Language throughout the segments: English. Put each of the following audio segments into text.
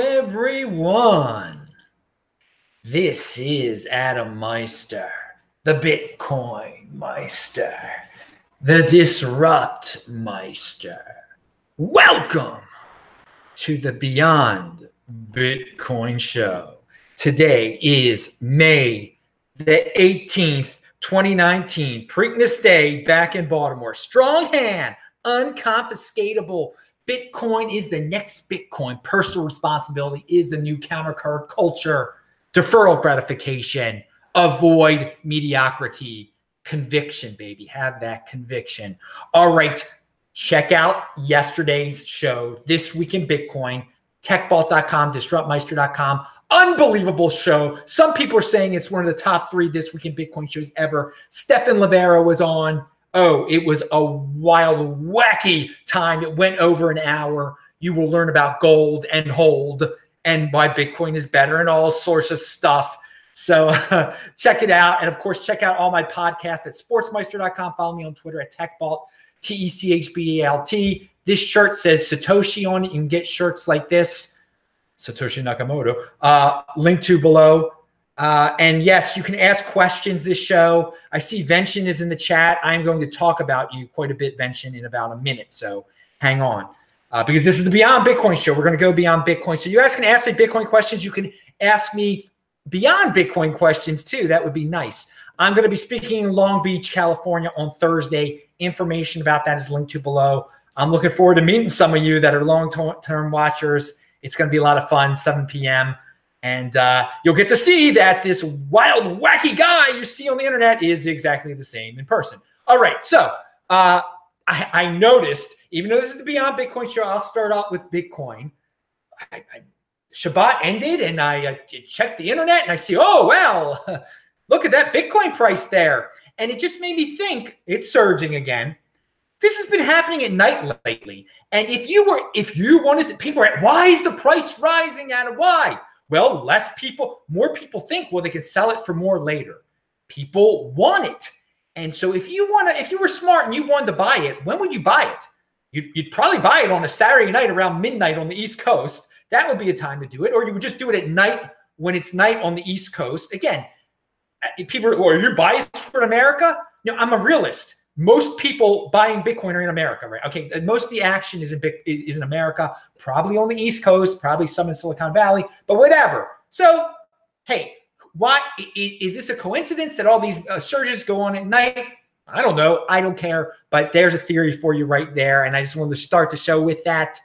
everyone. This is Adam Meister, the Bitcoin Meister, the Disrupt Meister. Welcome to the Beyond Bitcoin Show. Today is May the 18th, 2019, Preakness Day back in Baltimore. Strong hand, unconfiscatable Bitcoin is the next Bitcoin. Personal responsibility is the new countercard culture. Deferral gratification. Avoid mediocrity. Conviction, baby. Have that conviction. All right. Check out yesterday's show, This Week in Bitcoin, techbalt.com, disruptmeister.com. Unbelievable show. Some people are saying it's one of the top three This Week in Bitcoin shows ever. Stephan Livera was on. Oh, it was a wild, wacky time. It went over an hour. You will learn about gold and hold and why Bitcoin is better and all sorts of stuff. So uh, check it out. And of course, check out all my podcasts at sportsmeister.com. Follow me on Twitter at TechBalt, T E C H B A L T. This shirt says Satoshi on it. You can get shirts like this, Satoshi Nakamoto, uh, link to below. Uh, and yes, you can ask questions this show. I see Vention is in the chat. I'm going to talk about you quite a bit, Vention, in about a minute. So hang on. Uh, because this is the Beyond Bitcoin show. We're going to go beyond Bitcoin. So you guys can ask me Bitcoin questions. You can ask me beyond Bitcoin questions too. That would be nice. I'm going to be speaking in Long Beach, California on Thursday. Information about that is linked to below. I'm looking forward to meeting some of you that are long term watchers. It's going to be a lot of fun, 7 p.m. And uh, you'll get to see that this wild, wacky guy you see on the internet is exactly the same in person. All right. So uh, I, I, noticed, even though this is the Beyond Bitcoin show, I'll start out with Bitcoin. I, I, Shabbat ended and I uh, checked the internet and I see, oh, well, look at that Bitcoin price there. And it just made me think it's surging again. This has been happening at night lately. And if you were, if you wanted to, people are, why is the price rising at a why? Well, less people, more people think, well, they can sell it for more later. People want it. And so if you want to, if you were smart and you wanted to buy it, when would you buy it? You'd, you'd, probably buy it on a Saturday night around midnight on the East Coast. That would be a time to do it. Or you would just do it at night when it's night on the East Coast. Again, uh, people are, or you're biased for America. No, I'm a realist most people buying Bitcoin are in America, right? Okay, most of the action is in is in America, probably on the East Coast, probably some in Silicon Valley, but whatever. So, hey, why is this a coincidence that all these uh, surges go on at night? I don't know. I don't care. But there's a theory for you right there, and I just wanted to start the show with that.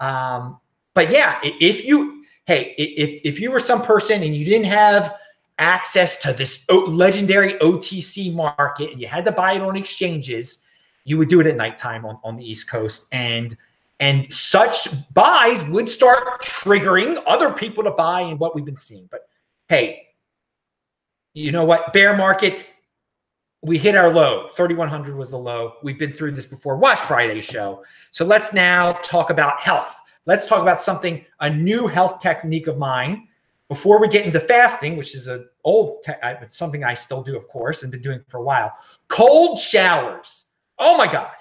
Um, but yeah, if you hey, if if you were some person and you didn't have access to this legendary OTC market and you had to buy it on exchanges, you would do it at nighttime on, on the East Coast. And and such buys would start triggering other people to buy and what we've been seeing. But hey, you know what? Bear market, we hit our low. 3,100 was the low. We've been through this before. Watch Friday's show. So let's now talk about health. Let's talk about something, a new health technique of mine before we get into fasting, which is a old te- it's something I still do, of course, and been doing for a while. Cold showers. Oh my god,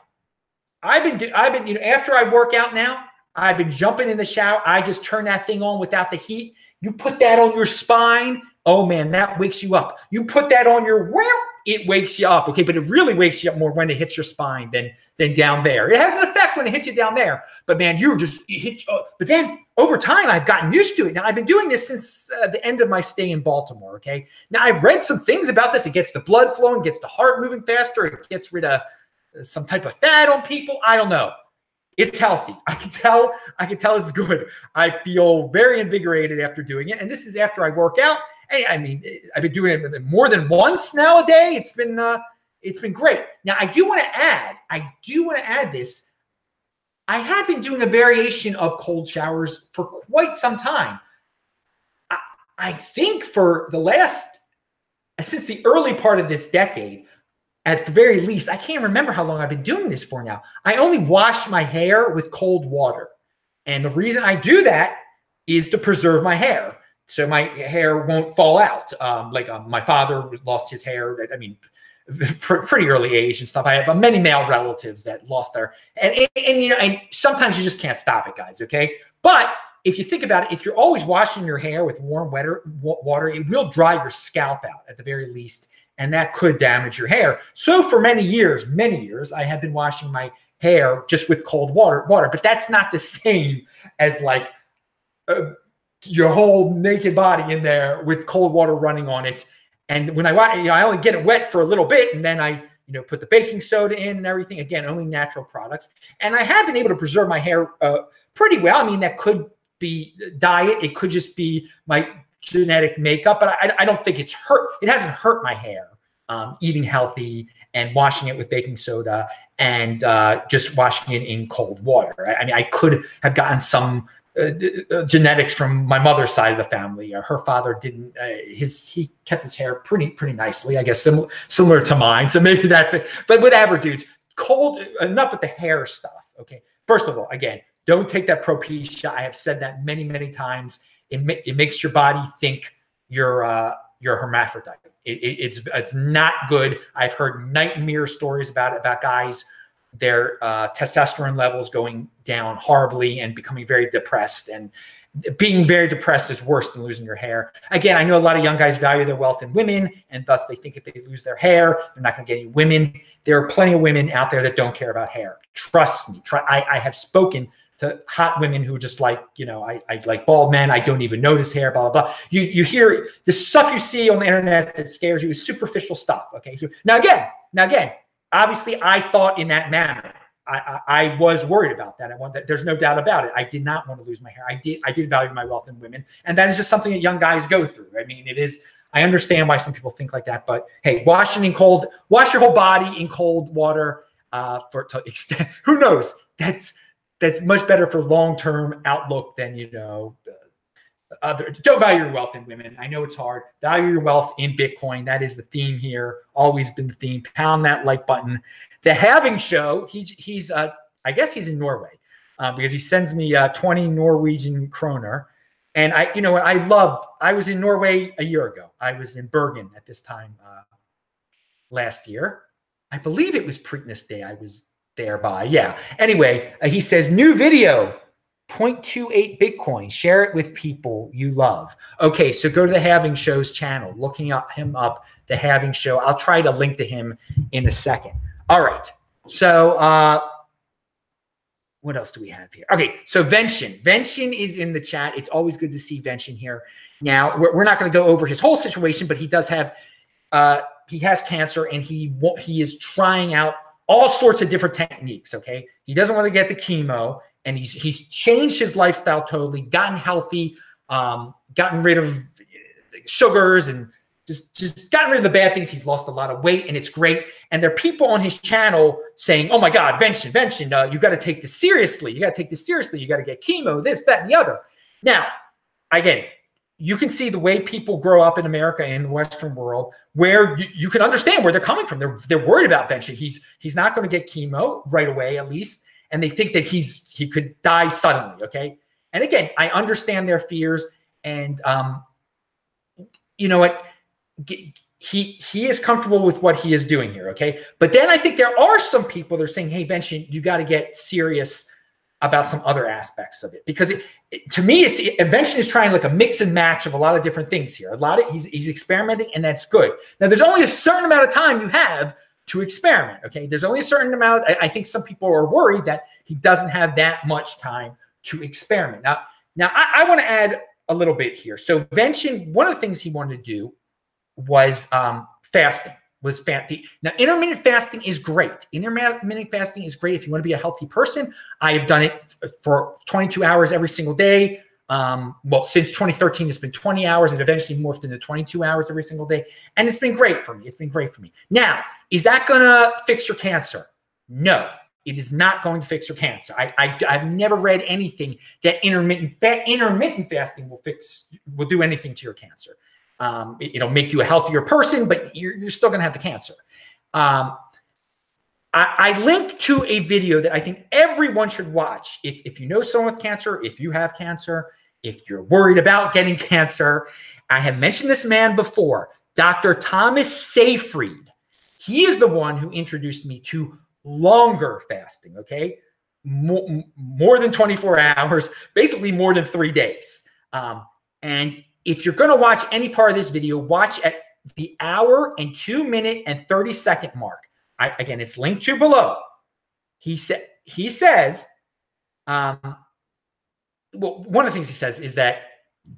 I've been do- I've been you know after I work out now, I've been jumping in the shower. I just turn that thing on without the heat. You put that on your spine. Oh man, that wakes you up. You put that on your it wakes you up. Okay, but it really wakes you up more when it hits your spine than than down there. It has an effect when it hits you down there, but man, you're just you hit. Uh, but then over time, I've gotten used to it. Now I've been doing this since uh, the end of my stay in Baltimore. Okay, now I've read some things about this. It gets the blood flowing, gets the heart moving faster. It gets rid of uh, some type of fat on people. I don't know. It's healthy. I can tell. I can tell it's good. I feel very invigorated after doing it, and this is after I work out. Hey, I mean, I've been doing it more than once now a day. It's been uh, it's been great. Now I do want to add. I do want to add this. I have been doing a variation of cold showers for quite some time. I, I think for the last since the early part of this decade, at the very least, I can't remember how long I've been doing this for now. I only wash my hair with cold water. And the reason I do that is to preserve my hair. So my hair won't fall out. Um, like um, my father lost his hair. I mean, pretty early age and stuff. I have uh, many male relatives that lost their and, and, and you know and sometimes you just can't stop it, guys. Okay, but if you think about it, if you're always washing your hair with warm water, water, it will dry your scalp out at the very least, and that could damage your hair. So for many years, many years, I have been washing my hair just with cold water, water. But that's not the same as like uh, your whole naked body in there with cold water running on it. And when I, you know, I only get it wet for a little bit, and then I, you know, put the baking soda in and everything. Again, only natural products. And I have been able to preserve my hair uh, pretty well. I mean, that could be diet. It could just be my genetic makeup, but I, I don't think it's hurt. It hasn't hurt my hair. Um, eating healthy and washing it with baking soda and uh, just washing it in cold water. I, mean, I could have gotten some uh, uh, genetics from my mother's side of the family. Uh, her father didn't. Uh, his he kept his hair pretty pretty nicely, I guess, similar similar to mine. So maybe that's it. But whatever, dudes. Cold enough with the hair stuff. Okay. First of all, again, don't take that Propecia. I have said that many many times. It ma- it makes your body think you're uh, you're hermaphrodite. It, it, it's it's not good. I've heard nightmare stories about about guys their uh, testosterone levels going down horribly and becoming very depressed and being very depressed is worse than losing your hair. Again, I know a lot of young guys value their wealth in women, and thus they think if they lose their hair, they're not going to get any women. There are plenty of women out there that don't care about hair. Trust me. Try. I, I have spoken to hot women who just like, you know, I, I like bald men. I don't even notice hair, blah, blah, blah. You, you hear the stuff you see on the internet that scares you is superficial stuff. Okay. So now again, now again, obviously I thought in that manner. I, I, was worried about that. I want that. There's no doubt about it. I did not want to lose my hair. I did. I did value my wealth in women, and that is just something that young guys go through. I mean, it is. I understand why some people think like that, but hey, washing in cold, wash your whole body in cold water uh, for to extend. Who knows? That's that's much better for long term outlook than you know. Other don't value your wealth in women. I know it's hard. Value your wealth in Bitcoin. That is the theme here. Always been the theme. Pound that like button. The Halving show. He, he's uh, I guess he's in Norway uh, because he sends me uh, 20 Norwegian kroner. And I, you know what, I loved. I was in Norway a year ago. I was in Bergen at this time uh, last year. I believe it was Preakness Day. I was there by Yeah. Anyway, uh, he says new video 0.28 Bitcoin. Share it with people you love. Okay, so go to the Halving Show's channel, looking up him up, the Halving Show. I'll try to link to him in a second. All right. So uh what else do we have here? Okay, so Vention. Vention is in the chat. It's always good to see Vention here. Now, we're, we're not going to go over his whole situation, but he does have uh he has cancer and he he is trying out all sorts of different techniques. Okay, he doesn't want to get the chemo, and he's he's changed his lifestyle totally, gotten healthy, um, gotten rid of sugars, and just just gotten rid of the bad things. He's lost a lot of weight, and it's great. And there are people on his channel saying, "Oh my God, Vention, Vention, uh, you got to take this seriously. You got to take this seriously. You got to get chemo, this, that, and the other." Now, again, you can see the way people grow up in America and the Western world, where you, you, can understand where they're coming from. They're they're worried about Vention. He's he's not going to get chemo right away, at least, and they think that he's he could die suddenly. Okay, and again, I understand their fears, and um, you know what, he he is comfortable with what he is doing here. Okay, but then I think there are some people that are saying, "Hey, Vention, you got to get serious." about some other aspects of it because it, it, to me it's Vention is trying like a mix and match of a lot of different things here a lot of he's, he's experimenting and that's good now there's only a certain amount of time you have to experiment okay there's only a certain amount I, I think some people are worried that he doesn't have that much time to experiment now now i, I want to add a little bit here so Vention one of the things he wanted to do was um, fasting was fasting. Now, intermittent fasting is great. Intermittent fasting is great if you want to be a healthy person. I have done it for 22 hours every single day. Um, well, since 2013, it's been 20 hours. It eventually morphed into 22 hours every single day. And it's been great for me. It's been great for me. Now, is that going to fix your cancer? No, it is not going to fix your cancer. I, I, have never read anything that intermittent, fa- intermittent fasting will fix, will do anything to your cancer. Um, it, will make you a healthier person, but you're, you're still going to have the cancer. Um, I, I link to a video that I think everyone should watch. If, if you know someone with cancer, if you have cancer, if you're worried about getting cancer, I have mentioned this man before, Dr. Thomas Seyfried. He is the one who introduced me to longer fasting. Okay. more, more than 24 hours, basically more than three days. Um, and if you're going to watch any part of this video, watch at the hour and two minute and 30 second mark. I, again, it's linked to below. He said he says, um, well, one of the things he says is that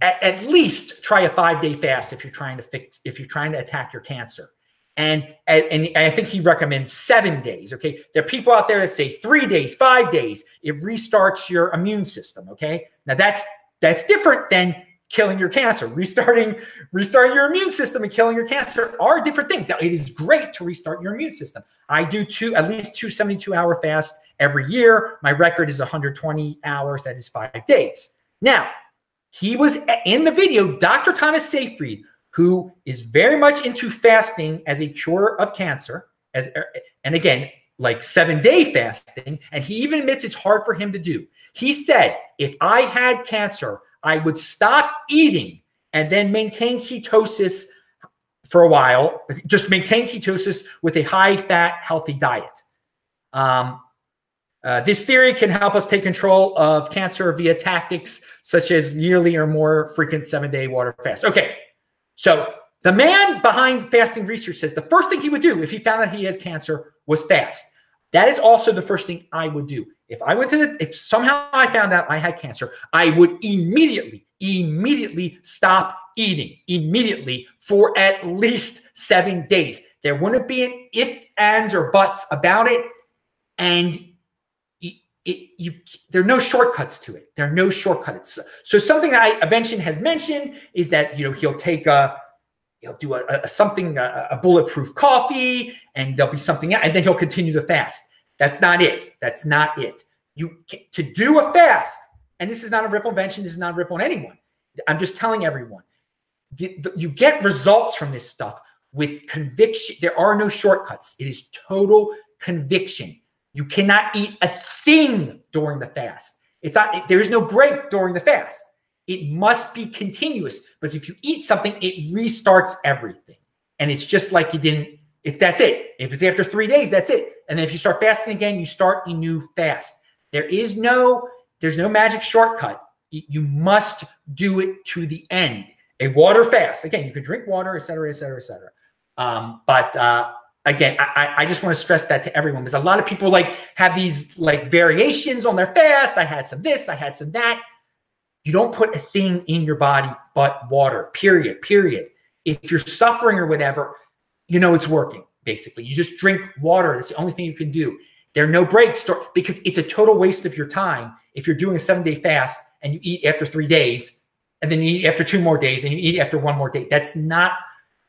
at, at least try a five day fast if you're trying to fix if you're trying to attack your cancer. And, and, and I think he recommends seven days. Okay. There are people out there that say three days, five days, it restarts your immune system. Okay. Now that's that's different than killing your cancer. Restarting, restarting your immune system and killing your cancer are different things. Now, it is great to restart your immune system. I do two, at least two 72 hour fasts every year. My record is 120 hours. That is five days. Now, he was in the video, Dr. Thomas Seyfried, who is very much into fasting as a cure of cancer, as and again, like seven day fasting, and he even admits it's hard for him to do. He said, if I had cancer, I would stop eating and then maintain ketosis for a while, just maintain ketosis with a high fat, healthy diet. Um, uh, this theory can help us take control of cancer via tactics such as yearly or more frequent seven day water fast. Okay, so the man behind fasting research says the first thing he would do if he found out he has cancer was fast. That is also the first thing I would do. If I went to the, if somehow I found out I had cancer, I would immediately, immediately stop eating immediately for at least seven days. There wouldn't be an if, ands, or buts about it. And it, you, there are no shortcuts to it. There are no shortcuts. So something that I, Vention has mentioned is that, you know, he'll take a, he'll do a, a something, a, a, bulletproof coffee, and there'll be something, and then he'll continue to fast. That's not it. That's not it. You to do a fast, and this is not a ripple invention. This is not a ripple on anyone. I'm just telling everyone. You get results from this stuff with conviction. There are no shortcuts. It is total conviction. You cannot eat a thing during the fast. It's not. There is no break during the fast. It must be continuous. Because if you eat something, it restarts everything, and it's just like you didn't if that's it. If it's after three days, that's it. And then if you start fasting again, you start a new fast. There is no, there's no magic shortcut. You must do it to the end. A water fast. Again, you could drink water, et cetera, et cetera, et cetera. Um, but uh, again, I, I just want to stress that to everyone because a lot of people like have these like variations on their fast. I had some this, I had some that. You don't put a thing in your body but water, period, period. If you're suffering or whatever, you know it's working. Basically, you just drink water. That's the only thing you can do. There are no breaks because it's a total waste of your time if you're doing a seven day fast and you eat after three days and then you eat after two more days and you eat after one more day. That's not,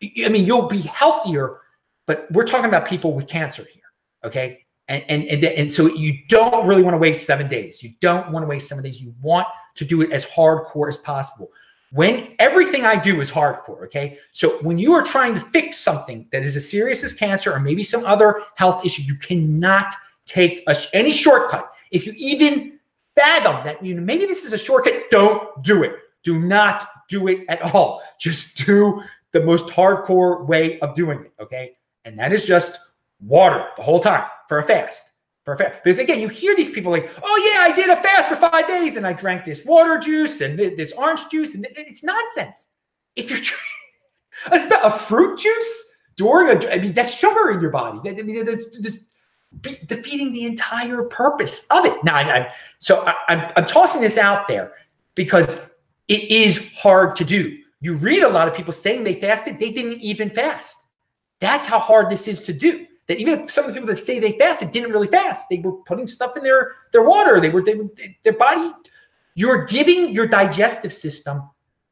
I mean, you'll be healthier, but we're talking about people with cancer here. Okay. And, and, and, and so you don't really want to waste seven days. You don't want to waste seven days. You want to do it as hardcore as possible when everything I do is hardcore, okay? So when you are trying to fix something that is as serious as cancer or maybe some other health issue, you cannot take a, any shortcut. If you even fathom that you know maybe this is a shortcut, don't do it. Do not do it at all. Just do the most hardcore way of doing it, okay? And that is just water the whole time for a fast. For a fast. Because again, you hear these people like, oh, yeah, I did a fast for five days and I drank this water juice and this orange juice. And it's nonsense. If you're trying a fruit juice during a, I mean, that's sugar in your body. I mean, that's just defeating the entire purpose of it. Now, I, I, so I, I'm, I'm tossing this out there because it is hard to do. You read a lot of people saying they fasted, they didn't even fast. That's how hard this is to do that even some of the people that say they fasted didn't really fast. They were putting stuff in their their water. They were they were their body. You're giving your digestive system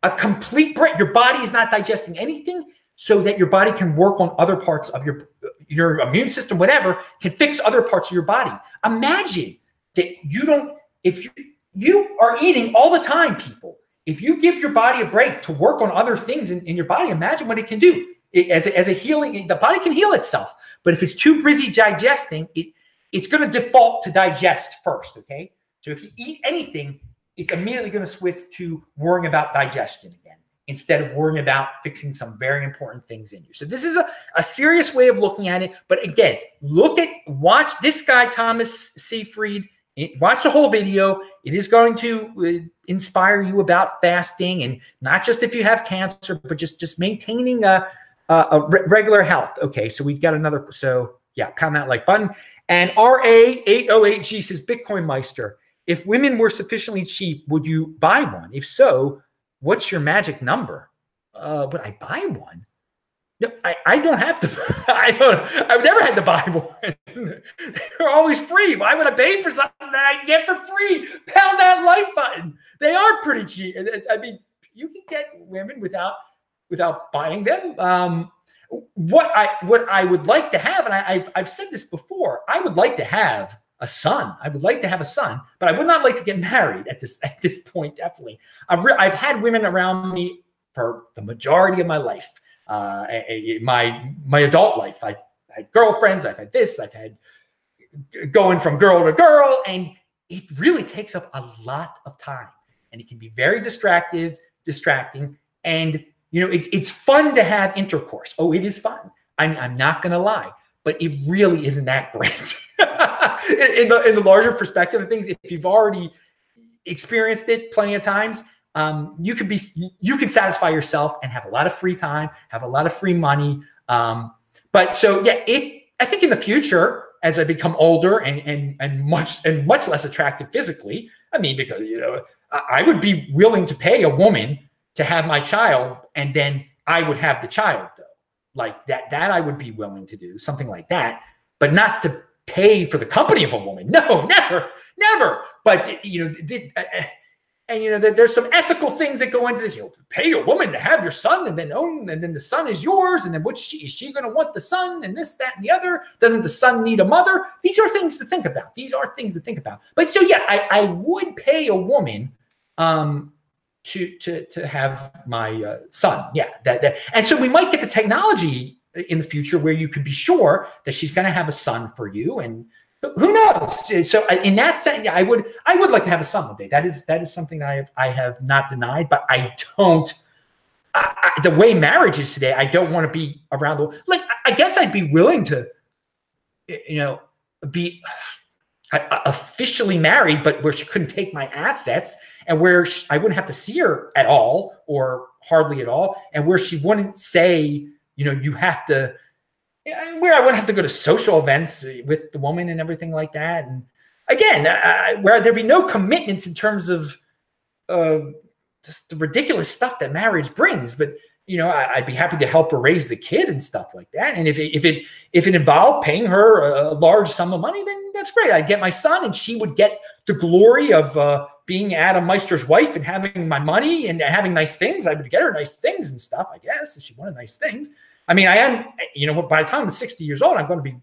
a complete break. Your body is not digesting anything, so that your body can work on other parts of your your immune system, whatever, can fix other parts of your body. Imagine that you don't if you you are eating all the time, people. If you give your body a break to work on other things in, in your body, imagine what it can do. It, as, a, as a healing, the body can heal itself. But if it's too busy digesting, it it's going to default to digest first. Okay. So if you eat anything, it's immediately going to switch to worrying about digestion again instead of worrying about fixing some very important things in you. So this is a, a serious way of looking at it. But again, look at watch this guy, Thomas Seyfried. It, watch the whole video. It is going to uh, inspire you about fasting and not just if you have cancer, but just just maintaining a, a, a re- regular health. Okay, so we've got another. So yeah, pound that like button. And RA808G says Bitcoin Meister. If women were sufficiently cheap, would you buy one? If so, what's your magic number? Uh, would I buy one? No, I, I don't have to. I don't. I've never had to buy one. They're always free. Why would I pay for something that I get for free? Pound that like button. They are pretty cheap. I mean, you can get women without without buying them. Um, what I what I would like to have, and I, have I've said this before, I would like to have a son. I would like to have a son, but I would not like to get married at this at this point. Definitely, I've, re- I've had women around me for the majority of my life uh, my my adult life. I've had girlfriends. I've had this. I've had going from girl to girl, and it really takes up a lot of time, and it can be very distractive, distracting, and you know it, it's fun to have intercourse. Oh, it is fun. I'm I'm not gonna lie, but it really isn't that great. in, in the in the larger perspective of things, if you've already experienced it plenty of times, um, you could be you can satisfy yourself and have a lot of free time, have a lot of free money. Um, but so yeah, it I think in the future, as I become older and and and much and much less attractive physically, I mean, because you know, I would be willing to pay a woman to have my child, and then I would have the child though. Like that, that I would be willing to do something like that, but not to pay for the company of a woman. No, never, never. But you know, uh, and you know that there's some ethical things that go into this. You know, pay a woman to have your son, and then own, and then the son is yours, and then what she is she going to want the son, and this, that, and the other? Doesn't the son need a mother? These are things to think about. These are things to think about. But so yeah, I, I would pay a woman um, to to to have my uh, son. Yeah, that, that and so we might get the technology in the future where you could be sure that she's going to have a son for you and who knows? So uh, in that sense, yeah, I would I would like to have a son one day. That is that is something that I have I have not denied, but I don't. I, I, the way marriage is today, I don't want to be around the like. I guess I'd be willing to, you know, be officially married, but where she couldn't take my assets and where she, I wouldn't have to see her at all or hardly at all, and where she wouldn't say, you know, you have to where I wouldn't have to go to social events with the woman and everything like that. And again, uh, where there'd be no commitments in terms of uh, just the ridiculous stuff that marriage brings. But you know, I, would be happy to help her raise the kid and stuff like that. And if it, if it if it involved paying her a large sum of money, then that's great. I'd get my son, and she would get the glory of uh, being Adam Meister's wife and having my money and having nice things. I would get her nice things and stuff. I guess if she wanted nice things. I mean, I am, you know, by the time I'm 60 years old, I'm going to be,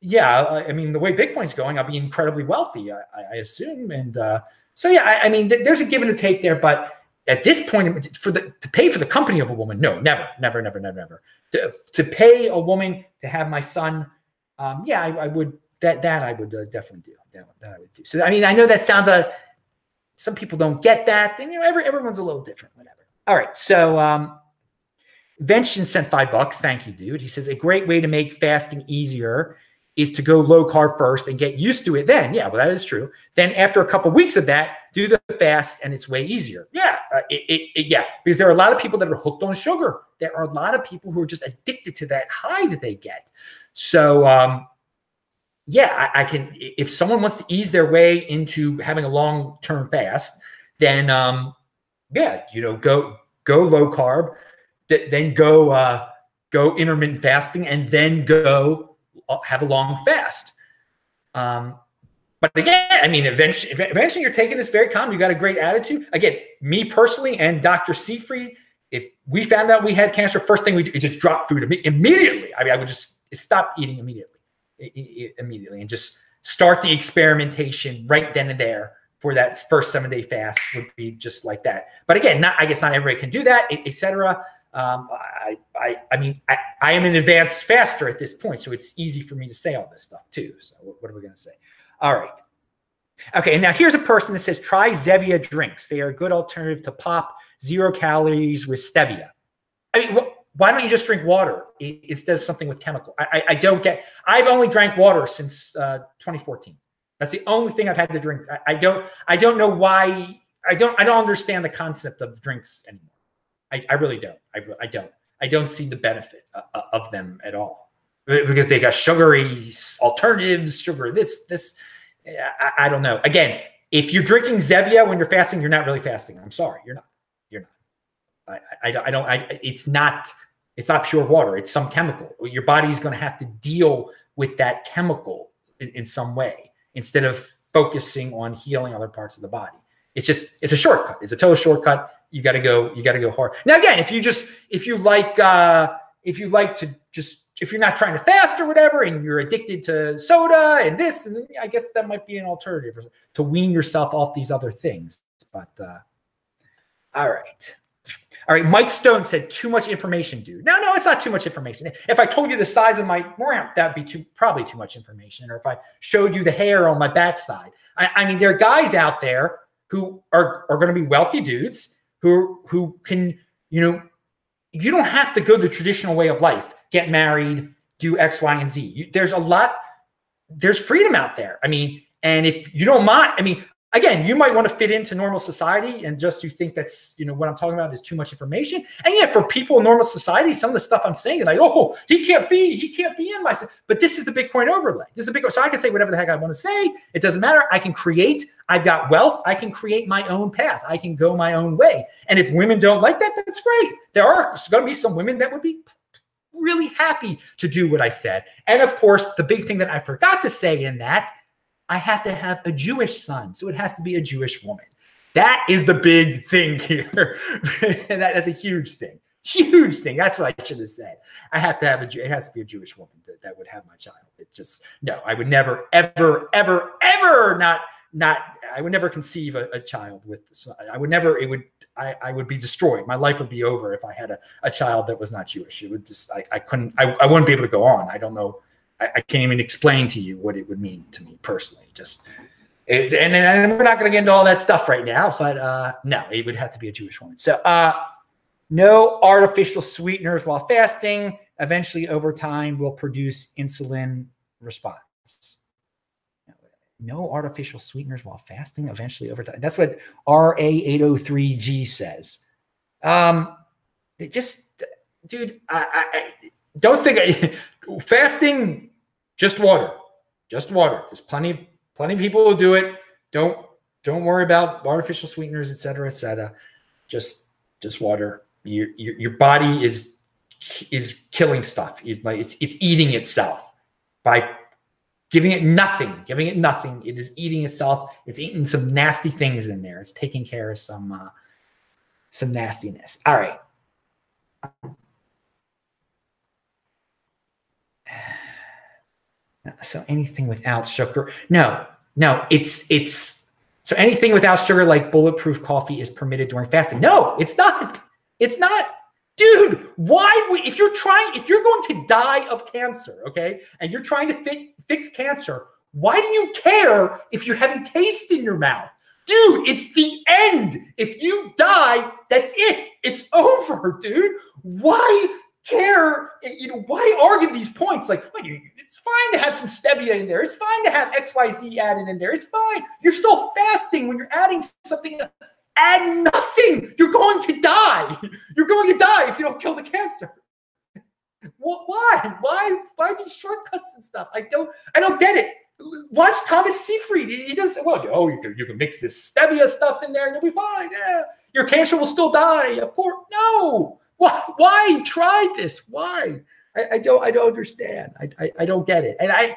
yeah, I mean, the way Bitcoin's going, I'll be incredibly wealthy, I, I assume. And uh, so, yeah, I, I mean, th- there's a give and a take there. But at this point, for the to pay for the company of a woman, no, never, never, never, never, never. To, to pay a woman to have my son, um, yeah, I, I, would, that, that I would uh, definitely do. That, that I would do. So, I mean, I know that sounds a, some people don't get that. And, you know, every, everyone's a little different, whatever. All right. So, um, Vention sent five bucks. Thank you, dude. He says a great way to make fasting easier is to go low carb first and get used to it then. Yeah, well, that is true. Then after a couple of weeks of that, do the fast and it's way easier. Yeah, uh, it, it, it, yeah, because there are a lot of people that are hooked on sugar. There are a lot of people who are just addicted to that high that they get. So, um, yeah, I, I can. If someone wants to ease their way into having a long term fast, then um, yeah, you know, go go low carb then go uh, go intermittent fasting, and then go uh, have a long fast. Um, but again, I mean, eventually, eventually you're taking this very calm. You got a great attitude. Again, me personally and Dr. Seyfried, if we found out we had cancer, first thing we do is just drop food immediately. I mean, I would just stop eating immediately, immediately, and just start the experimentation right then and there for that first seven day fast would be just like that. But again, not I guess not everybody can do that, etc. Um, I, I, I mean, I, I am an advanced faster at this point, so it's easy for me to say all this stuff too. So what, what are we going to say? All right. Okay, and now here's a person that says try Zevia drinks. They are a good alternative to pop, zero calories with stevia. I mean, wh- why don't you just drink water instead of something with chemical? I, I, I, don't get. I've only drank water since uh, 2014. That's the only thing I've had to drink. I, I don't. I don't know why. I don't. I don't understand the concept of drinks anymore. I, I really don't. I, I don't. I don't see the benefit uh, uh, of them at all because they got sugary alternatives, sugar this, this. I, I, don't know. Again, if you're drinking Zevia when you're fasting, you're not really fasting. I'm sorry, you're not. You're not. I, I, I don't. I, it's not. It's not pure water. It's some chemical. Your body is going to have to deal with that chemical in, in some way instead of focusing on healing other parts of the body. It's just it's a shortcut. It's a total shortcut. You got to go. You got to go hard. Now again, if you just if you like uh, if you like to just if you're not trying to fast or whatever, and you're addicted to soda and this, and I guess that might be an alternative to wean yourself off these other things. But uh, all right. All right, Mike Stone said too much information, dude. No, no, it's not too much information. If I told you the size of my ramp, that'd be too probably too much information. Or if I showed you the hair on my backside, I, I mean, there are guys out there who are are going to be wealthy dudes who who can, you know, you don't have to go the traditional way of life, get married, do X, Y, and Z. You, there's a lot. There's freedom out there. I mean, and if you don't mind, I mean, again, you might want to fit into normal society and just you think that's, you know, what I'm talking about is too much information. And yet for people in normal society, some of the stuff I'm saying, like, oh, he can't be, he can't be in my, but this is the Bitcoin overlay. This is a big, so I can say whatever the heck I want to say. It doesn't matter. I can create, I've got wealth. I can create my own path. I can go my own way. And if women don't like that, that's great. There are going to be some women that would be really happy to do what I said. And of course, the big thing that I forgot to say in that I have to have a Jewish son. So it has to be a Jewish woman. That is the big thing here. and that is a huge thing. Huge thing. That's what I should have said. I have to have a it has to be a Jewish woman that, that would have my child. It just no, I would never, ever, ever, ever not not I would never conceive a, a child with I would never it would I, I would be destroyed. My life would be over if I had a, a child that was not Jewish. It would just I, I couldn't I, I wouldn't be able to go on. I don't know I, I, can't even explain to you what it would mean to me personally. Just and, and we're not going to get into all that stuff right now, but uh, no, it would have to be a Jewish woman. So uh, no artificial sweeteners while fasting. Eventually, over time, will produce insulin response. No artificial sweeteners while fasting. Eventually, over time. That's what RA803G says. Um, it just, dude, I, I don't think I, fasting just water, just water. There's plenty, plenty of people who do it. Don't don't worry about artificial sweeteners, et cetera, et cetera. Just just water. Your your, your body is is killing stuff. It's like it's it's eating itself by giving it nothing, giving it nothing. It is eating itself. It's eating some nasty things in there. It's taking care of some uh, some nastiness. All right. So anything without sugar. No, no, it's it's so anything without sugar like bulletproof coffee is permitted during fasting. No, it's not. It's not. Dude, why would if you're trying if you're going to die of cancer, okay? And you're trying to fi- fix cancer, why do you care if you're having taste in your mouth? Dude, it's the end. If you die, that's it. It's over, dude. Why care? Eh, you know, why argue these points? Like, it's fine to have some stevia in there. It's fine to have XYZ added in there. It's fine. You're still fasting when you're adding something. Add nothing. You're going to die. You're going to die if you don't kill the cancer. Well, why? Why? Why these shortcuts and stuff? I don't. I don't get it. Watch Thomas Seyfried. He does well. Oh, you can you can mix this stevia stuff in there and you'll be fine. Yeah, your cancer will still die. Of course, no. Why? Why try this? Why? I, I don't I don't understand. I, I, I don't get it. And I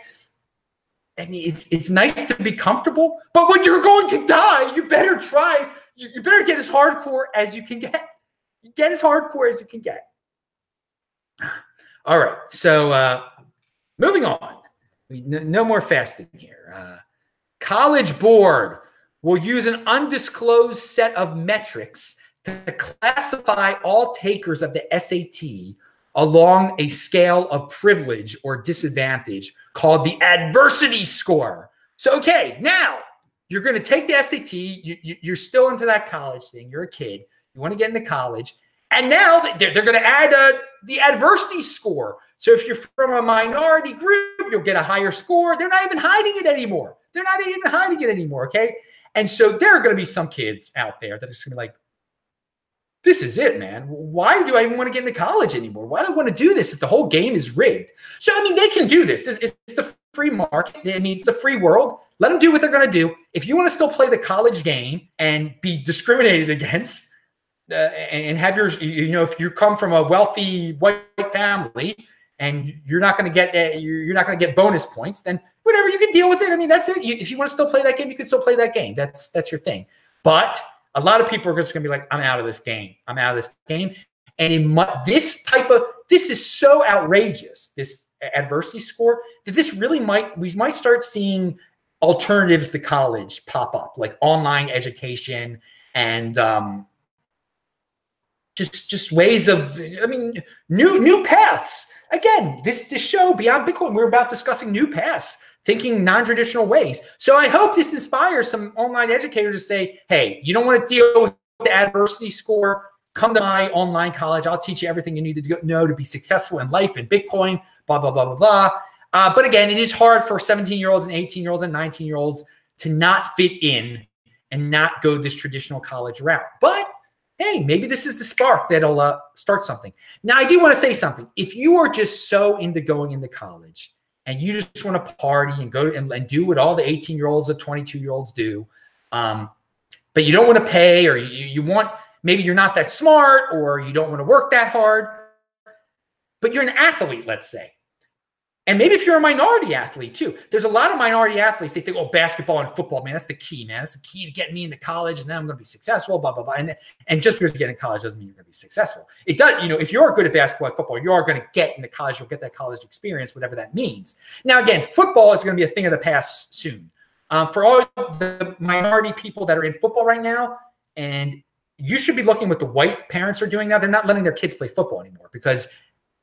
I mean it's it's nice to be comfortable, but when you're going to die, you better try. You, you better get as hardcore as you can get. Get as hardcore as you can get. All right. So uh moving on. No more fasting here. Uh, college board will use an undisclosed set of metrics to classify all takers of the SAT along a scale of privilege or disadvantage called the adversity score. So, okay, now you're going to take the SAT. You, you, you're still into that college thing. You're a kid. You want to get into college. And now they're, they're going to add a, uh, the adversity score. So if you're from a minority group, you'll get a higher score. They're not even hiding it anymore. They're not even hiding it anymore. Okay. And so there are going to be some kids out there that are just going to be like, this is it, man. Why do I even want to get into college anymore? Why do I want to do this if the whole game is rigged? So, I mean, they can do this. It's, it's the free market. I mean, it's the free world. Let them do what they're going to do. If you want to still play the college game and be discriminated against, uh, and have your, you know, if you come from a wealthy white family and you're not going to get, uh, you're not going to get bonus points, then whatever you can deal with it. I mean, that's it. You, if you want to still play that game, you can still play that game. That's that's your thing. But a lot of people are just going to be like, I'm out of this game. I'm out of this game. And in my, this type of, this is so outrageous, this adversity score, that this really might, we might start seeing alternatives to college pop up, like online education and um, just just ways of, I mean, new new paths. Again, this this show beyond Bitcoin, we're about discussing new paths thinking non-traditional ways. So I hope this inspires some online educators to say, hey, you don't want to deal with the adversity score. Come to my online college. I'll teach you everything you need to know to be successful in life and Bitcoin, blah, blah, blah, blah, blah. Uh, but again, it is hard for 17 year olds and 18 year olds and 19 year olds to not fit in and not go this traditional college route. But hey, maybe this is the spark that'll uh, start something. Now, I do want to say something. If you are just so into going into college and you just want to party and go and, and do what all the 18 year olds or 22 year olds do, um, but you don't want to pay or you, you want maybe you're not that smart or you don't want to work that hard, but you're an athlete, let's say. And maybe if you're a minority athlete too, there's a lot of minority athletes. They think, oh, basketball and football, man, that's the key, man. That's the key to getting me into college, and then I'm going to be successful. Blah blah blah. And, and just because you get in college doesn't mean you're going to be successful. It does, you know, if you're good at basketball and football, you are going to get into college. You'll get that college experience, whatever that means. Now, again, football is going to be a thing of the past soon. Um, for all the minority people that are in football right now, and you should be looking what the white parents are doing now. They're not letting their kids play football anymore because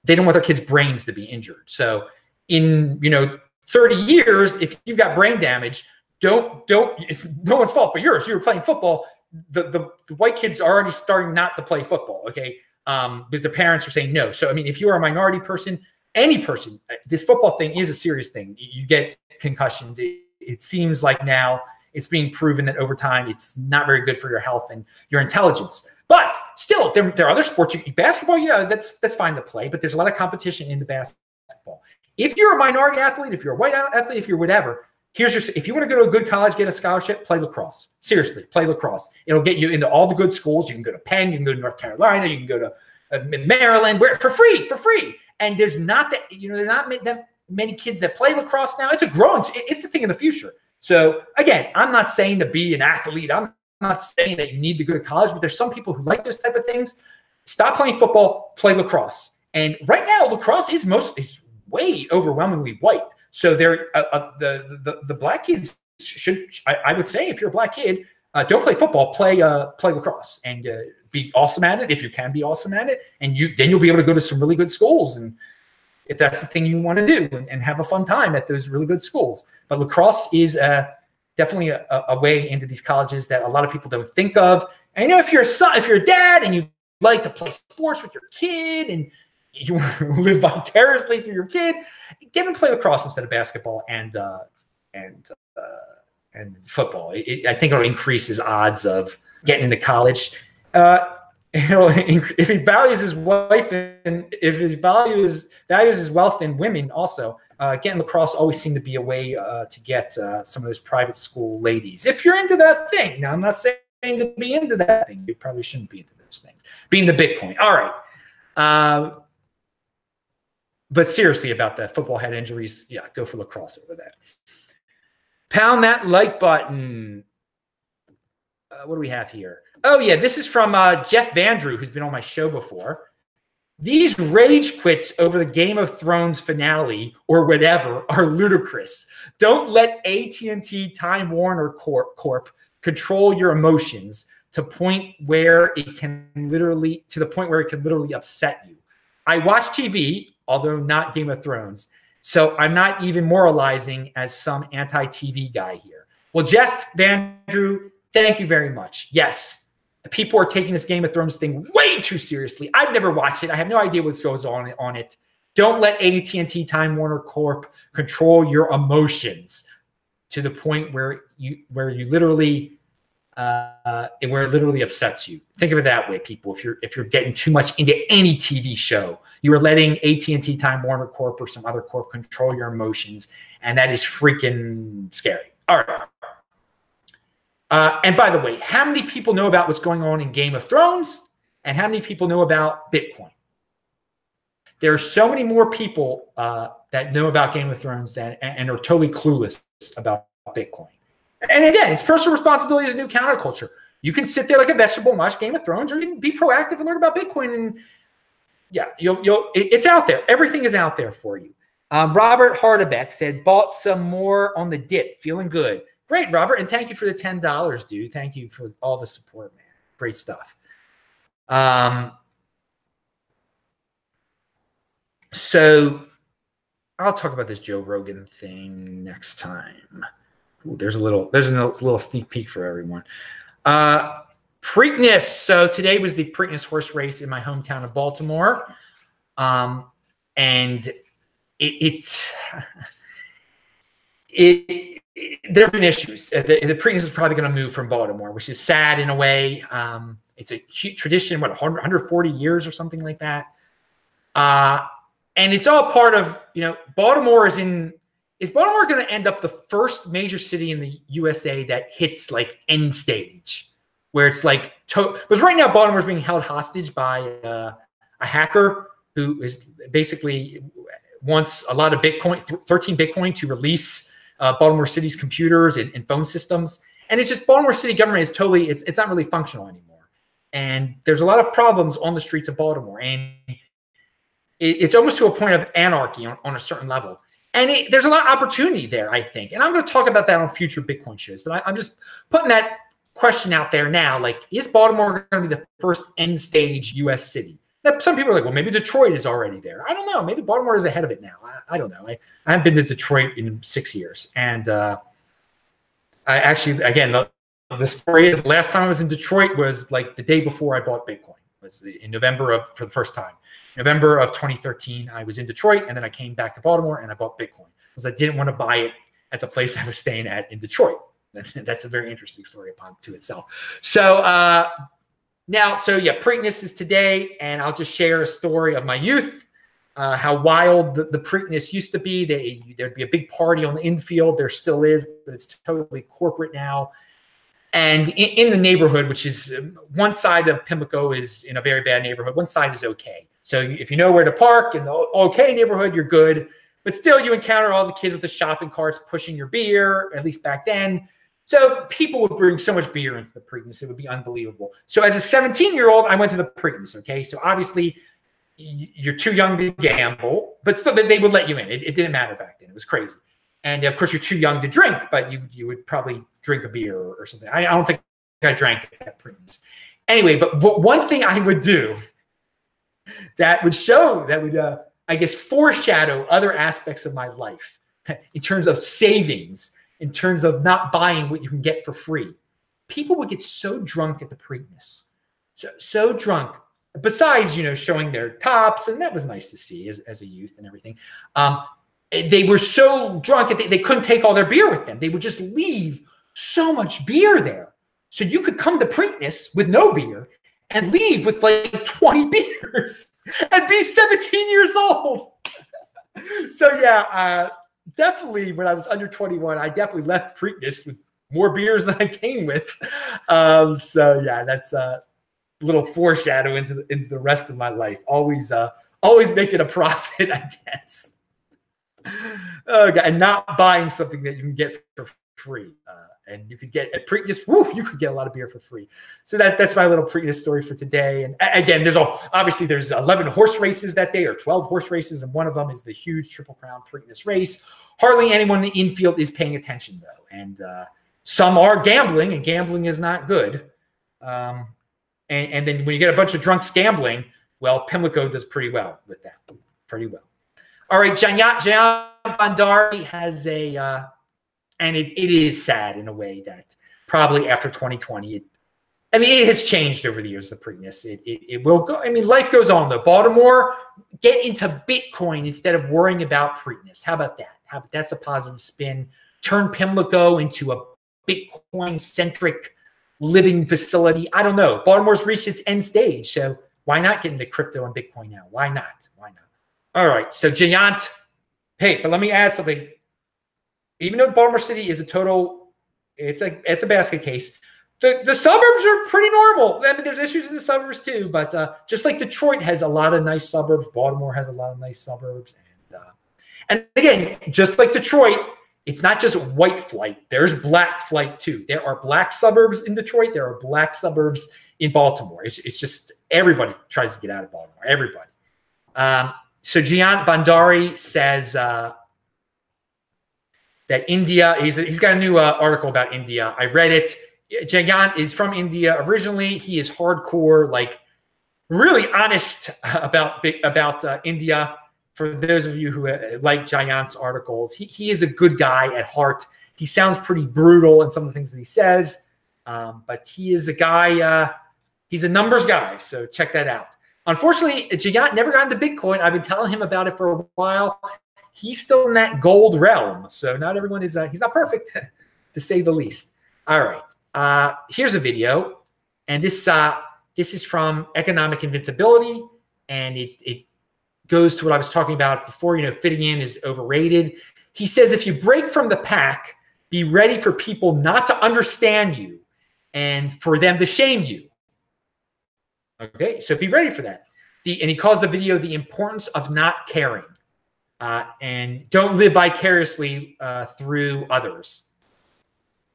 they don't want their kids' brains to be injured. So in you know 30 years, if you've got brain damage, don't don't it's no one's fault but yours. You were playing football. The, the, the white kids are already starting not to play football. Okay, um, because their parents are saying no. So I mean, if you are a minority person, any person, this football thing is a serious thing. You get concussions. It, it seems like now it's being proven that over time it's not very good for your health and your intelligence. But still, there, there are other sports. You, basketball, yeah, that's that's fine to play, but there's a lot of competition in the basketball. If you're a minority athlete, if you're a white athlete, if you're whatever, here's your if you want to go to a good college, get a scholarship, play lacrosse. Seriously, play lacrosse. It'll get you into all the good schools. You can go to Penn, you can go to North Carolina, you can go to uh, Maryland, where for free, for free. And there's not that you know there's not that many kids that play lacrosse now. It's a growing. It's the thing in the future. So again, I'm not saying to be an athlete. I'm not saying that you need to go to college, but there's some people who like those type of things. Stop playing football, play lacrosse. And right now, lacrosse is most is way overwhelmingly white. So there, uh, uh, the, the the black kids should, I, I, would say, if you're a black kid, uh, don't play football, play uh, play lacrosse, and uh, be awesome at it if you can be awesome at it, and you then you'll be able to go to some really good schools, and if that's the thing you want to do, and, and have a fun time at those really good schools. But lacrosse is uh, definitely a, a way into these colleges that a lot of people don't think of. And you know, if you're a son, if you're a dad, and you like to play sports with your kid, and you live vicariously through your kid. Get him play lacrosse instead of basketball and uh, and uh, and football. It, I think it'll increase his odds of getting into college. Uh, if he values his wife and if his values values his wealth in women, also uh, getting lacrosse always seemed to be a way uh, to get uh, some of those private school ladies. If you're into that thing, now I'm not saying to be into that thing. You probably shouldn't be into those things. Being the Bitcoin. All right. Uh, but seriously about that football head injuries, yeah, go for lacrosse over that. Pound that like button. Uh, what do we have here? Oh yeah, this is from uh, Jeff Vandrew, who's been on my show before. These rage quits over the Game of Thrones finale or whatever are ludicrous. Don't let AT&T Time Warner Corp, Corp control your emotions to point where it can literally to the point where it can literally upset you. I watch TV although not Game of Thrones. So I'm not even moralizing as some anti TV guy here. Well, Jeff Vandrew, thank you very much. Yes, people are taking this Game of Thrones thing way too seriously. I've never watched it. I have no idea what goes on on it. Don't let AT&T Time Warner Corp control your emotions. to the point where you where you literally uh, where it literally upsets you. Think of it that way, people. If you're if you're getting too much into any TV show, you are letting AT and T, Time Warner Corp, or some other corp control your emotions, and that is freaking scary. All right. Uh, and by the way, how many people know about what's going on in Game of Thrones, and how many people know about Bitcoin? There are so many more people uh, that know about Game of Thrones than and, and are totally clueless about Bitcoin. And again, it's personal responsibility as a new counterculture. You can sit there like a vegetable and watch Game of Thrones, or you can be proactive and learn about Bitcoin. And yeah, you'll you'll it, it's out there. Everything is out there for you. Um, Robert Hardebeck said, bought some more on the dip, feeling good. Great, Robert, and thank you for the ten dollars, dude. Thank you for all the support, man. Great stuff. Um, so I'll talk about this Joe Rogan thing next time. Ooh, there's a little there's a little sneak peek for everyone. Uh, Preakness. So today was the Preakness horse race in my hometown of Baltimore, um, and it, it, it, it there have been issues. The, the Preakness is probably going to move from Baltimore, which is sad in a way. Um, it's a tradition, what 100, 140 years or something like that. Uh, and it's all part of you know Baltimore is in is Baltimore going to end up the first major city in the USA that hits like end stage, where it's like, to- because right now Baltimore is being held hostage by uh, a hacker who is basically wants a lot of Bitcoin, 13 Bitcoin to release uh, Baltimore City's computers and, and, phone systems. And it's just Baltimore City government is totally, it's, it's not really functional anymore. And there's a lot of problems on the streets of Baltimore. And it, it's almost to a point of anarchy on, on a certain level. And it, there's a lot of opportunity there, I think. And I'm going to talk about that on future Bitcoin shows. But I, I'm just putting that question out there now. Like, is Baltimore going to be the first end stage U.S. city? Now, some people are like, well, maybe Detroit is already there. I don't know. Maybe Baltimore is ahead of it now. I, I don't know. I, I haven't been to Detroit in six years. And uh, I actually, again, the, the story is last time I was in Detroit was like the day before I bought Bitcoin. It was in November of for the first time. November of 2013, I was in Detroit, and then I came back to Baltimore and I bought Bitcoin because I didn't want to buy it at the place I was staying at in Detroit. That's a very interesting story upon to itself. So uh, now, so yeah, Preakness is today, and I'll just share a story of my youth. Uh, how wild the, the Preakness used to be. They, there'd be a big party on the infield. There still is, but it's totally corporate now. And in, in the neighborhood, which is um, one side of Pimlico is in a very bad neighborhood, one side is okay. So if you know where to park in the okay neighborhood, you're good. But still, you encounter all the kids with the shopping carts pushing your beer, at least back then. So people would bring so much beer into the Preakness, it would be unbelievable. So as a 17 year old, I went to the Preakness. Okay, so obviously you're too young to gamble, but still they would let you in. It, it, didn't matter back then. It was crazy. And of course, you're too young to drink, but you you would probably drink a beer or, or something. I, I, don't think I drank at Preakness. Anyway, but, but one thing I would do that would show that would uh, i guess foreshadow other aspects of my life in terms of savings in terms of not buying what you can get for free. People would get so drunk at the preakness so, so drunk besides you know showing their tops and that was nice to see as, as a youth and everything. Um, they were so drunk that they, they couldn't take all their beer with them. They would just leave so much beer there. So you could come to preakness with no beer and leave with like 20 beers and be 17 years old. so yeah, uh, definitely when I was under 21, I definitely left Preakness with more beers than I came with. Um, so yeah, that's a little foreshadow into the, into the rest of my life. Always, uh, always making a profit, I guess. Oh, God, and not buying something that you can get for free. Uh, and you could get a Preakness. Woo, you could get a lot of beer for free. So that that's my little Preakness story for today. And again, there's all obviously there's 11 horse races that day or 12 horse races, and one of them is the huge Triple Crown Preakness race. Hardly anyone in the infield is paying attention though, and uh, some are gambling, and gambling is not good. Um, and, and then when you get a bunch of drunks gambling, well, Pimlico does pretty well with that, pretty well. All right, Jayan Bhandari has a uh, and it, it is sad in a way that probably after 2020, it, I mean, it has changed over the years, the Preakness. It, it, it will go. I mean, life goes on though. Baltimore, get into Bitcoin instead of worrying about Preakness. How about that? How, that's a positive spin. turn Pimlico into a Bitcoin centric living facility. I don't know. Baltimore's reached its end stage. So why not get into crypto and Bitcoin now? Why not? Why not? All right. So Jayant, hey, but let me add something. Even though Baltimore City is a total, it's a it's a basket case. The, the suburbs are pretty normal. I mean, there's issues in the suburbs too, but uh, just like Detroit has a lot of nice suburbs, Baltimore has a lot of nice suburbs, and uh, and again, just like Detroit, it's not just white flight. There's black flight too. There are black suburbs in Detroit. There are black suburbs in Baltimore. It's, it's just everybody tries to get out of Baltimore. Everybody. Um, so Jayant Bhandari says uh, that India. He's he's got a new uh, article about India. I read it. Jayant is from India originally. He is hardcore, like really honest about about uh, India for those of you who uh, like Jayant's articles, he, he is a good guy at heart. He sounds pretty brutal in some of the things that he says, um, but he is a guy, uh, he's a numbers guy. So check that out. Unfortunately, Jayant never got into Bitcoin. I've been telling him about it for a while. He's still in that gold realm. So not everyone is, uh, he's not perfect to say the least. All right. Uh, here's a video. And this, uh, this is from Economic Invincibility. And it, it goes to what I was talking about before. You know, fitting in is overrated. He says if you break from the pack, be ready for people not to understand you and for them to shame you. Okay, so be ready for that. The, and he calls the video the importance of not caring uh, and don't live vicariously uh, through others.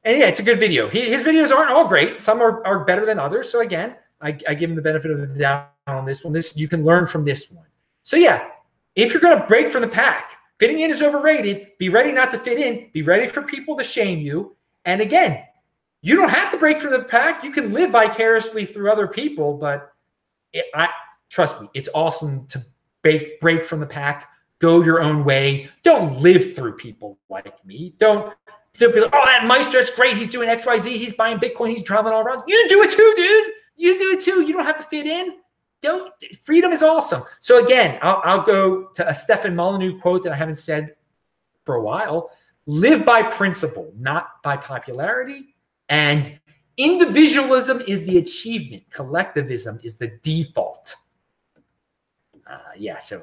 And yeah, it's a good video. He, his videos aren't all great. Some are, are better than others. So again, I, I give him the benefit of the doubt on this one. This you can learn from this one. So yeah, if you're going to break from the pack, fitting in is overrated. Be ready not to fit in. Be ready for people to shame you. And again, you don't have to break from the pack. You can live vicariously through other people, but it, I trust me, it's awesome to break break from the pack. Go your own way. Don't live through people like me. Don't don't be like, oh, that Meister's great. He's doing X, Y, Z. He's buying Bitcoin. He's traveling all around. You do it too, dude. You do it too. You don't have to fit in don't freedom is awesome. So again, I'll, I'll go to a Stefan Molyneux quote that I haven't said for a while. Live by principle, not by popularity. And individualism is the achievement. Collectivism is the default. Uh, yeah, so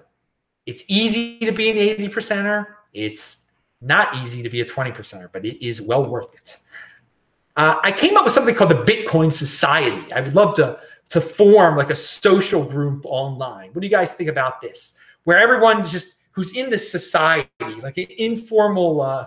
it's easy to be an 80 percenter. It's not easy to be a 20 percenter, but it is well worth it. Uh, I came up with something called the Bitcoin Society. I would love to to form like a social group online. What do you guys think about this? Where everyone just who's in this society, like an informal uh,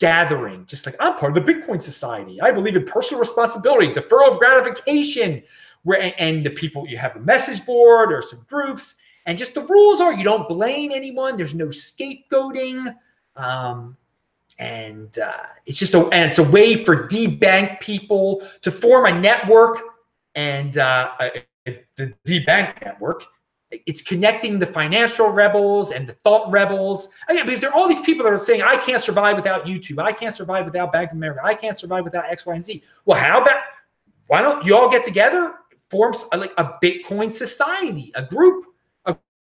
gathering, just like I'm part of the Bitcoin Society. I believe in personal responsibility, deferral of gratification. Where and the people you have a message board or some groups, and just the rules are you don't blame anyone. There's no scapegoating. Um, and uh, it's just a and it's a way for debank people to form a network and uh, the debank network. It's connecting the financial rebels and the thought rebels. Again, because there are all these people that are saying, I can't survive without YouTube. I can't survive without Bank of America. I can't survive without X, Y, and Z. Well, how about why don't you all get together, form like a Bitcoin society, a group, a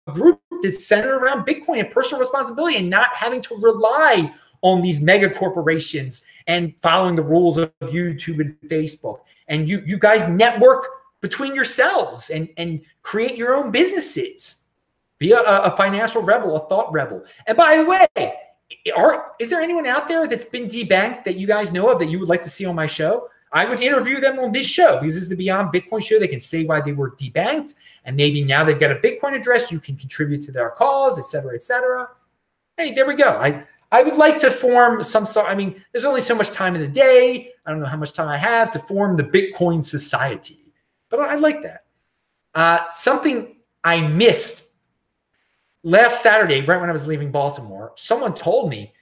group that's centered around Bitcoin and personal responsibility and not having to rely on these mega corporations and following the rules of YouTube and Facebook. And you you guys network between yourselves and and create your own businesses. Be a, a financial rebel a thought rebel. And by the way are is there anyone out there that's been debanked that you guys know of that you would like to see on my show i would interview them on this show because this is the beyond bitcoin show they can say why they were debanked and maybe now they've got a bitcoin address you can contribute to their cause et cetera et cetera hey there we go i I would like to form some sort. I mean, there's only so much time in the day. I don't know how much time I have to form the Bitcoin Society, but I like that. Uh, something I missed last Saturday, right when I was leaving Baltimore, someone told me,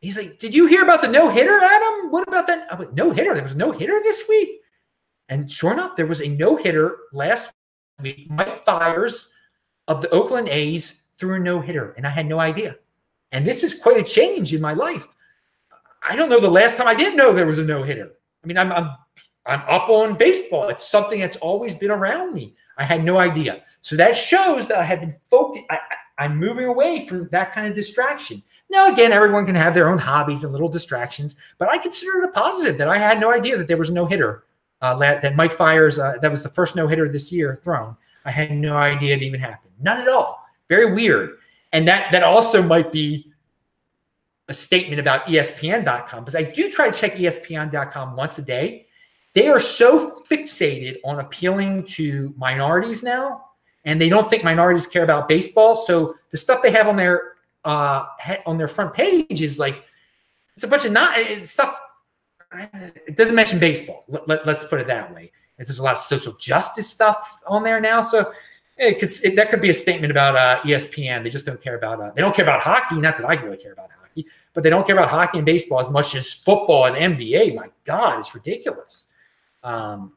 he's like, Did you hear about the no hitter, Adam? What about that? I went, No hitter. There was no hitter this week. And sure enough, there was a no hitter last week. Mike Fiers of the Oakland A's threw a no hitter, and I had no idea. And this is quite a change in my life. I don't know the last time I didn't know there was a no hitter. I mean, I'm, I'm I'm up on baseball. It's something that's always been around me. I had no idea. So that shows that I have been focused. I, am moving away from that kind of distraction. Now, again, everyone can have their own hobbies and little distractions, but I consider it a positive that I had no idea that there was no hitter. Uh, that, Mike Fiers, uh, that was the first no hitter this year thrown. I had no idea it even happened. None at all. Very weird. And that that also might be a statement about ESPN.com because I do try to check ESPN.com once a day. They are so fixated on appealing to minorities now, and they don't think minorities care about baseball. So the stuff they have on their uh, on their front page is like it's a bunch of not stuff. It doesn't mention baseball. Let, let, us put it that way. And there's a lot of social justice stuff on there now. So it could it, that could be a statement about uh, ESPN. They just don't care about uh, they don't care about hockey. Not that I really care about hockey, but they don't care about hockey and baseball as much as football and NBA. My God, it's ridiculous. Um,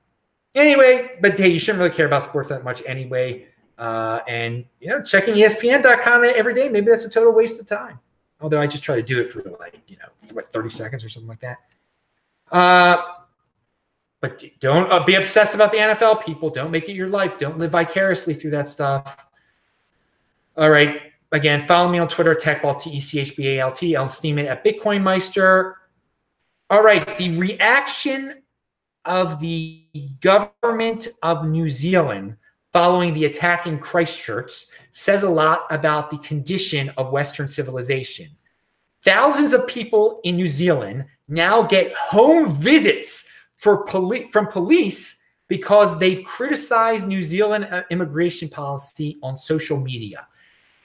anyway, but hey, you shouldn't really care about sports that much anyway. Uh, and you know, checking ESPN.com every day, maybe that's a total waste of time. Although I just try to do it for like you know, what thirty seconds or something like that. Uh, but don't uh, be obsessed about the NFL, people. Don't make it your life. Don't live vicariously through that stuff. All right. Again, follow me on Twitter, TechBalt, T E C H B A L T, Ellen Steeman at Bitcoin Meister. All right. The reaction of the government of New Zealand following the attack in Christchurch says a lot about the condition of Western civilization. Thousands of people in New Zealand now get home visits poli- from police because they've criticized New Zealand uh, immigration policy on social media.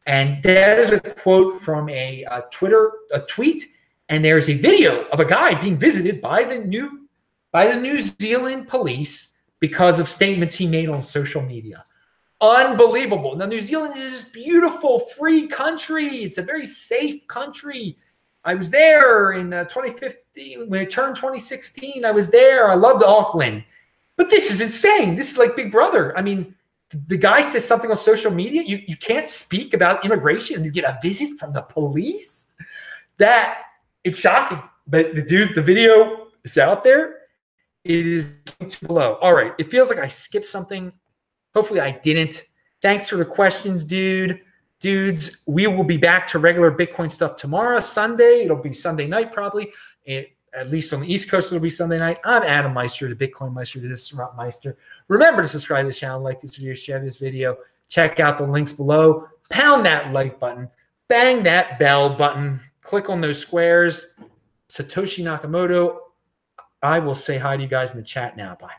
And there's a quote from a, a Twitter a tweet, and there's a video of a guy being visited by the new by the New Zealand police because of statements he made on social media. Unbelievable. Now, New Zealand is this beautiful, free country. It's a very safe country. I was there in uh, 2015 when it turned 2016. I was there. I loved Auckland. But this is insane. This is like Big Brother. I mean, the guy says something on social media. You, you can't speak about immigration you get a visit from the police. That it's shocking. But the dude, the video is out there. It is too low. All right. It feels like I skipped something. Hopefully I didn't. Thanks for the questions, dude. Dudes, we will be back to regular Bitcoin stuff tomorrow, Sunday. It'll be Sunday night probably. It, at least on the East Coast, it'll be Sunday night. I'm Adam Meister, the Bitcoin Meister, this is Rob Meister. Remember to subscribe to the channel, like this video, share this video. Check out the links below. Pound that like button. Bang that bell button. Click on those squares. Satoshi Nakamoto I will say hi to you guys in the chat now. Bye.